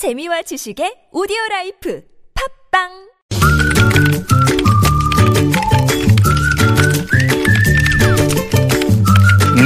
재미와 지식의 오디오 라이프. 팟빵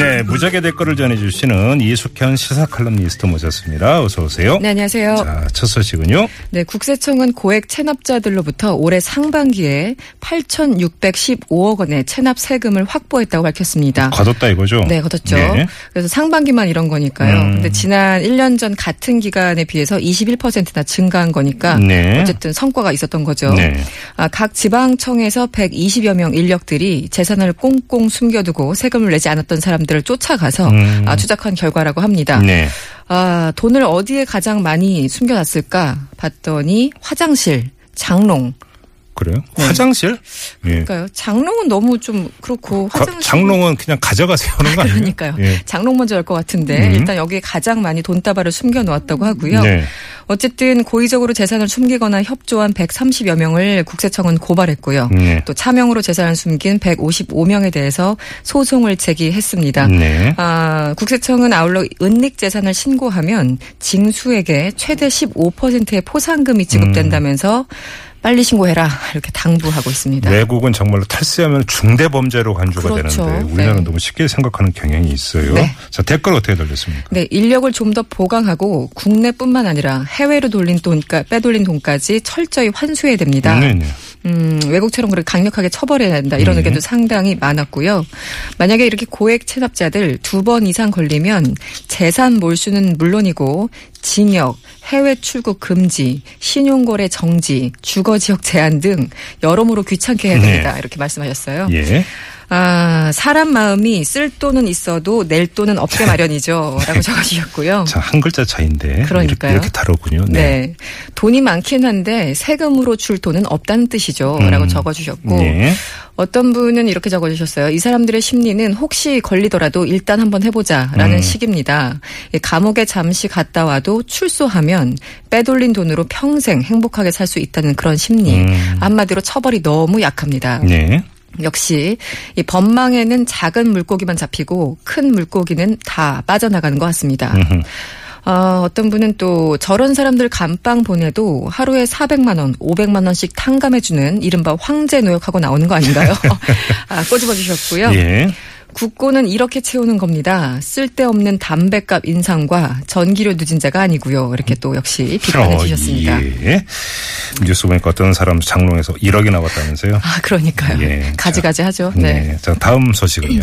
네, 무적의 댓글을 전해주시는 이숙현 시사 칼럼니스트 모셨습니다. 어서 오세요. 네, 안녕하세요. 자, 첫 소식은요. 네, 국세청은 고액 체납자들로부터 올해 상반기에 8,615억 원의 체납 세금을 확보했다고 밝혔습니다. 거뒀다 이거죠? 네, 거뒀죠. 네. 그래서 상반기만 이런 거니까요. 음. 근데 지난 1년 전 같은 기간에 비해서 21%나 증가한 거니까 네. 어쨌든 성과가 있었던 거죠. 네. 아, 각 지방청에서 120여 명 인력들이 재산을 꽁꽁 숨겨두고 세금을 내지 않았던 사람들 을 쫓아가서 음. 아, 추적한 결과라고 합니다. 네. 아, 돈을 어디에 가장 많이 숨겨놨을까 봤더니 화장실, 장롱. 그래요? 화장실? 예. 그러니까요. 장롱은 너무 좀 그렇고 가- 화장실. 장롱은 그냥 가져가세요 하는 거 아니에요? 그러니까요. 예. 장롱 먼저 할 것 같은데 음. 일단 여기에 가장 많이 돈다발을 숨겨 놓았다고 하고요. 네. 어쨌든 고의적으로 재산을 숨기거나 협조한 130여 명을 국세청은 고발했고요. 네. 또 차명으로 재산을 숨긴 155명에 대해서 소송을 제기했습니다. 네. 아, 국세청은 아울러 은닉 재산을 신고하면 징수에게 최대 15%의 포상금이 지급된다면서 빨리 신고해라 이렇게 당부하고 있습니다. 외국은 정말로 탈세하면 중대 범죄로 간주가 그렇죠. 되는데 우리나라는 네. 너무 쉽게 생각하는 경향이 있어요. 네. 자, 댓글 어떻게 달렸습니까? 네, 인력을 좀 더 보강하고 국내뿐만 아니라 해외로 돌린 돈, 빼돌린 돈까지 철저히 환수해야 됩니다. 네, 네. 음, 외국처럼 그렇게 강력하게 처벌해야 된다. 이런 네. 의견도 상당히 많았고요. 만약에 이렇게 고액 체납자들 두 번 이상 걸리면 재산 몰수는 물론이고 징역, 해외 출국 금지, 신용거래 정지, 주거 지역 제한 등 여러모로 귀찮게 해야 됩니다. 이렇게 말씀하셨어요. 네. 예. 아, 사람 마음이 쓸 돈은 있어도 낼 돈은 없게 마련이죠. 라고 적어주셨고요. 자, 한 글자 차인데. 그러니까요. 이렇게, 이렇게 다르군요. 네. 돈이 많긴 한데 세금으로 줄 돈은 없다는 뜻이죠. 라고 적어주셨고. 네. 어떤 분은 이렇게 적어주셨어요. 이 사람들의 심리는 혹시 걸리더라도 일단 한번 해보자라는 음. 식입니다. 이 감옥에 잠시 갔다 와도 출소하면 빼돌린 돈으로 평생 행복하게 살 수 있다는 그런 심리. 음. 한마디로 처벌이 너무 약합니다. 네. 역시 이 법망에는 작은 물고기만 잡히고 큰 물고기는 다 빠져나가는 것 같습니다. 어, 어떤 분은 또 저런 사람들 감방 보내도 하루에 400만 원, 500만 원씩 탕감해주는 이른바 황제 노역하고 나오는 거 아닌가요? 아, 꼬집어 주셨고요. 예. 국고는 이렇게 채우는 겁니다. 쓸데없는 담배값 인상과 전기료 누진제가 아니고요. 이렇게 또 역시 비판해 어, 주셨습니다. 예. 뉴스 보니까 어떤 사람 장롱에서 1억이 나왔다면서요? 아, 그러니까요. 예. 가지가지 하죠. 네. 네. 자, 다음 소식은요.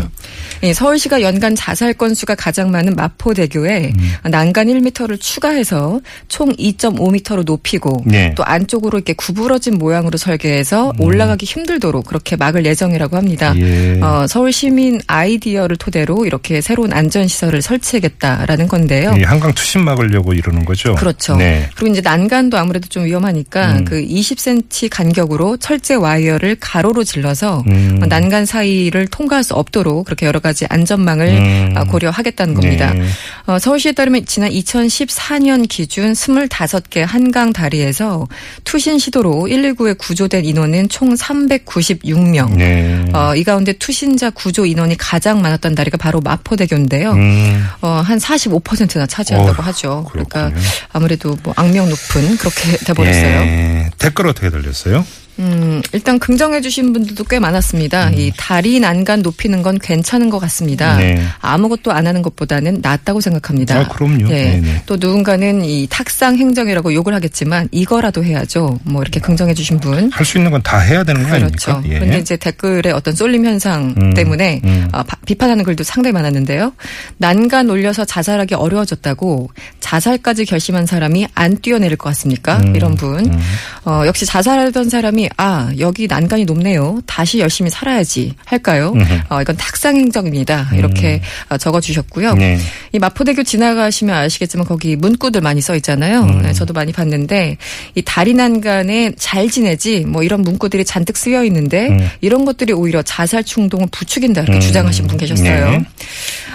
예, 서울시가 연간 자살 건수가 가장 많은 마포대교에 음. 난간 1m를 추가해서 총 2.5m로 높이고 네. 음. 또 안쪽으로 이렇게 구부러진 모양으로 설계해서 올라가기 힘들도록 그렇게 막을 예정이라고 합니다. 예. 어, 서울 시민 아 이디어를 토대로 이렇게 새로운 안전 시설을 설치하겠다라는 건데요. 이 한강 투신 막으려고 이러는 거죠? 그렇죠. 네. 그리고 이제 난간도 아무래도 좀 위험하니까 음. 그 20cm 간격으로 철제 와이어를 가로로 질러서 음. 어, 난간 사이를 통과할 수 없도록 그렇게 여러 가지 안전망을 음. 아, 고려하겠다는 겁니다. 네. 어, 서울시에 따르면 지난 2014년 기준 25개 한강 다리에서 투신 시도로 119에 구조된 인원은 총 396명. 네. 어, 이 가운데 투신자 구조 인원이 가장 많았던 다리가 바로 마포대교인데요. 음. 어, 한 45%나 차지한다고 어휴, 하죠. 그러니까 그렇군요. 아무래도 뭐 악명 높은 그렇게 돼 버렸어요. 예. 댓글 어떻게 달렸어요? 음, 일단 긍정해 주신 분들도 꽤 많았습니다. 이 다리 난간 높이는 건 괜찮은 것 같습니다. 음. 네. 아무것도 안 하는 것보다는 낫다고 생각합니다. 아, 그럼요. 예. 네네. 또 누군가는 이 탁상 행정이라고 욕을 하겠지만 이거라도 해야죠. 뭐 이렇게 긍정해 주신 분. 할 수 있는 건 다 해야 되는 거 그렇죠. 아닙니까? 예. 그런데 이제 댓글에 어떤 쏠림 현상 음, 때문에 음. 아, 바- 비판하는 글도 상당히 많았는데요. 난간 올려서 자살하기 어려워졌다고 자살까지 결심한 사람이 안 뛰어내릴 것 같습니까? 음, 이런 분. 어, 역시 자살하던 사람이 아 여기 난간이 높네요. 다시 열심히 살아야지 할까요? 어, 이건 탁상 행정입니다. 이렇게 어, 적어주셨고요. 네. 이 마포대교 지나가시면 아시겠지만 거기 문구들 많이 써 있잖아요. 음. 네, 저도 많이 봤는데 이 다리 난간에 잘 지내지 뭐 이런 문구들이 잔뜩 쓰여 있는데 음. 이런 것들이 오히려 자살 충동을 부추긴다 이렇게 음. 주장하신 분 계셨어요. 네.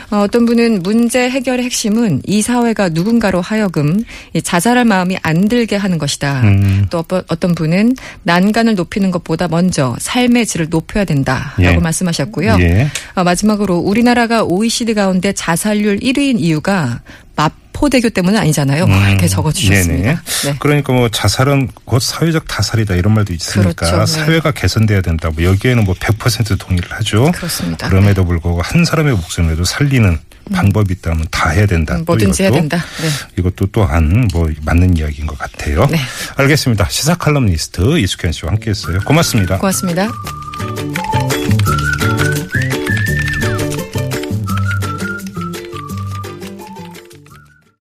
어, 어떤 분은 문제 해결의 핵심은 이 사회가 누군가로 하여금 이 자살할 마음이 안 들게 하는 것이다. 음. 또 어떤- 분은 난간을 높이는 것보다 먼저 삶의 질을 높여야 된다라고 예. 말씀하셨고요. 예. 어, 마지막으로 우리나라가 OECD 가운데 자살률 1위인 이유가 마 포 마포대교 때문은 아니잖아요. 뭐 이렇게 적어주셨습니다. 음. 네네. 네. 그러니까 뭐 자살은 곧 사회적 타살이다 이런 말도 있으니까 그렇죠. 네. 사회가 개선돼야 된다. 뭐 여기에는 뭐 100% 동의를 하죠. 그렇습니다. 그럼에도 불구하고 한 사람의 목숨이라도 살리는 방법이 있다면 다 해야 된다. 음, 또 뭐든지 해야 된다. 네. 이것도 또한 뭐 맞는 이야기인 것 같아요. 네. 알겠습니다. 시사 칼럼니스트 이숙현 씨와 함께했어요. 고맙습니다. 고맙습니다.